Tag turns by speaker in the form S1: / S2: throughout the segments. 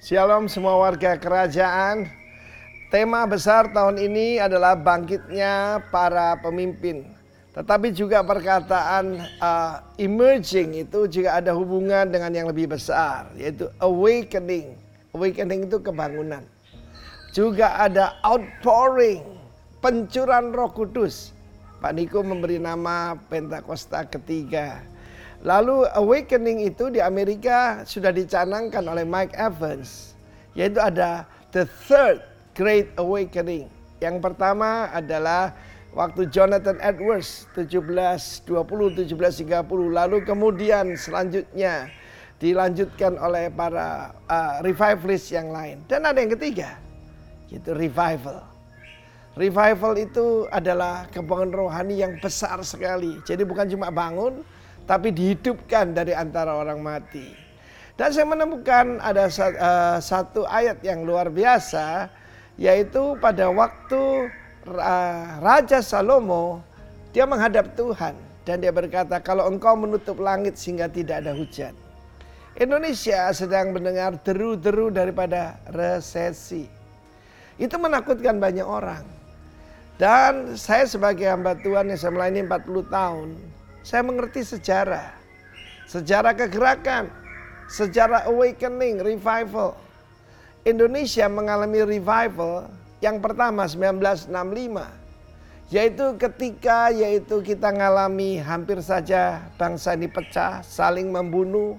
S1: Shalom semua warga kerajaan. Tema besar tahun ini adalah bangkitnya para pemimpin. Tetapi juga perkataan uh, emerging itu juga ada hubungan dengan yang lebih besar, yaitu awakening. Awakening itu kebangunan. Juga ada outpouring, pencuran roh kudus. Pak Niko memberi nama Pentakosta ketiga. Lalu awakening itu di Amerika sudah dicanangkan oleh Mike Evans. Yaitu ada the third great awakening. Yang pertama adalah waktu Jonathan Edwards 1720 1730 lalu kemudian selanjutnya dilanjutkan oleh para uh, revivalist yang lain. Dan ada yang ketiga, yaitu revival. Revival itu adalah kebangunan rohani yang besar sekali. Jadi bukan cuma bangun, tapi dihidupkan dari antara orang mati. Dan saya menemukan ada eh, satu ayat yang luar biasa, yaitu pada waktu Raja Salomo dia menghadap Tuhan dan dia berkata, "Kalau engkau menutup langit sehingga tidak ada hujan." Indonesia sedang mendengar deru-deru daripada resesi. Itu menakutkan banyak orang. Dan saya sebagai hamba Tuhan yang saya melayani 40 tahun, saya mengerti sejarah. Sejarah kegerakan, sejarah awakening, revival. Indonesia mengalami revival yang pertama 1965 yaitu ketika yaitu kita mengalami hampir saja bangsa ini pecah, saling membunuh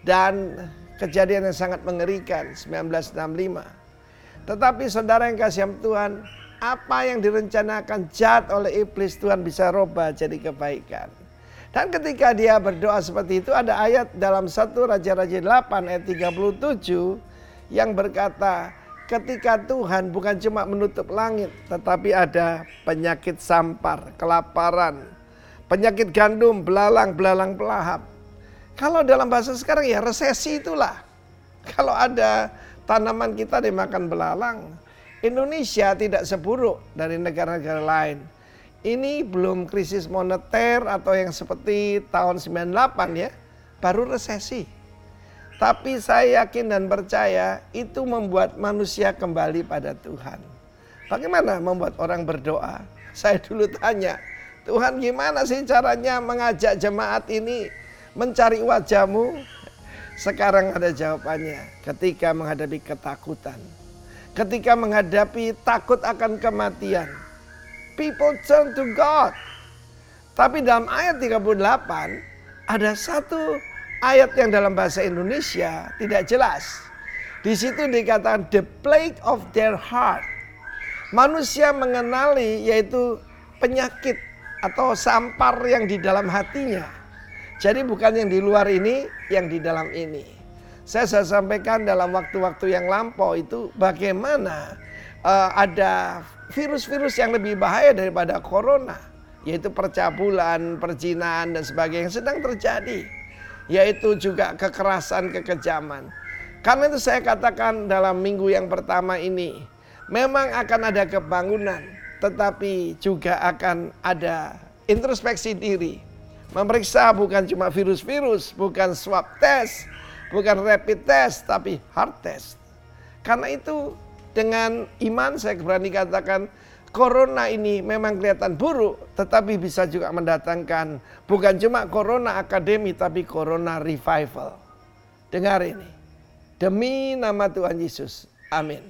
S1: dan kejadian yang sangat mengerikan 1965. Tetapi saudara yang kasih Tuhan, apa yang direncanakan jahat oleh iblis Tuhan bisa roba jadi kebaikan. Dan ketika dia berdoa seperti itu ada ayat dalam satu Raja-Raja 8 ayat 37 yang berkata ketika Tuhan bukan cuma menutup langit tetapi ada penyakit sampar, kelaparan, penyakit gandum, belalang, belalang pelahap. Kalau dalam bahasa sekarang ya resesi itulah. Kalau ada tanaman kita dimakan belalang, Indonesia tidak seburuk dari negara-negara lain ini belum krisis moneter atau yang seperti tahun 98 ya, baru resesi. Tapi saya yakin dan percaya itu membuat manusia kembali pada Tuhan. Bagaimana membuat orang berdoa? Saya dulu tanya, Tuhan gimana sih caranya mengajak jemaat ini mencari wajahmu? Sekarang ada jawabannya ketika menghadapi ketakutan. Ketika menghadapi takut akan kematian people turn to God. Tapi dalam ayat 38 ada satu ayat yang dalam bahasa Indonesia tidak jelas. Di situ dikatakan the plague of their heart. Manusia mengenali yaitu penyakit atau sampar yang di dalam hatinya. Jadi bukan yang di luar ini, yang di dalam ini. Saya sudah sampaikan dalam waktu-waktu yang lampau itu bagaimana uh, ada virus-virus yang lebih bahaya daripada corona, yaitu percabulan, perjinahan dan sebagainya yang sedang terjadi, yaitu juga kekerasan, kekejaman. Karena itu saya katakan dalam minggu yang pertama ini, memang akan ada kebangunan, tetapi juga akan ada introspeksi diri. Memeriksa bukan cuma virus-virus, bukan swab test, bukan rapid test, tapi hard test. Karena itu dengan iman saya berani katakan corona ini memang kelihatan buruk tetapi bisa juga mendatangkan bukan cuma corona akademi tapi corona revival. Dengar ini. Demi nama Tuhan Yesus. Amin.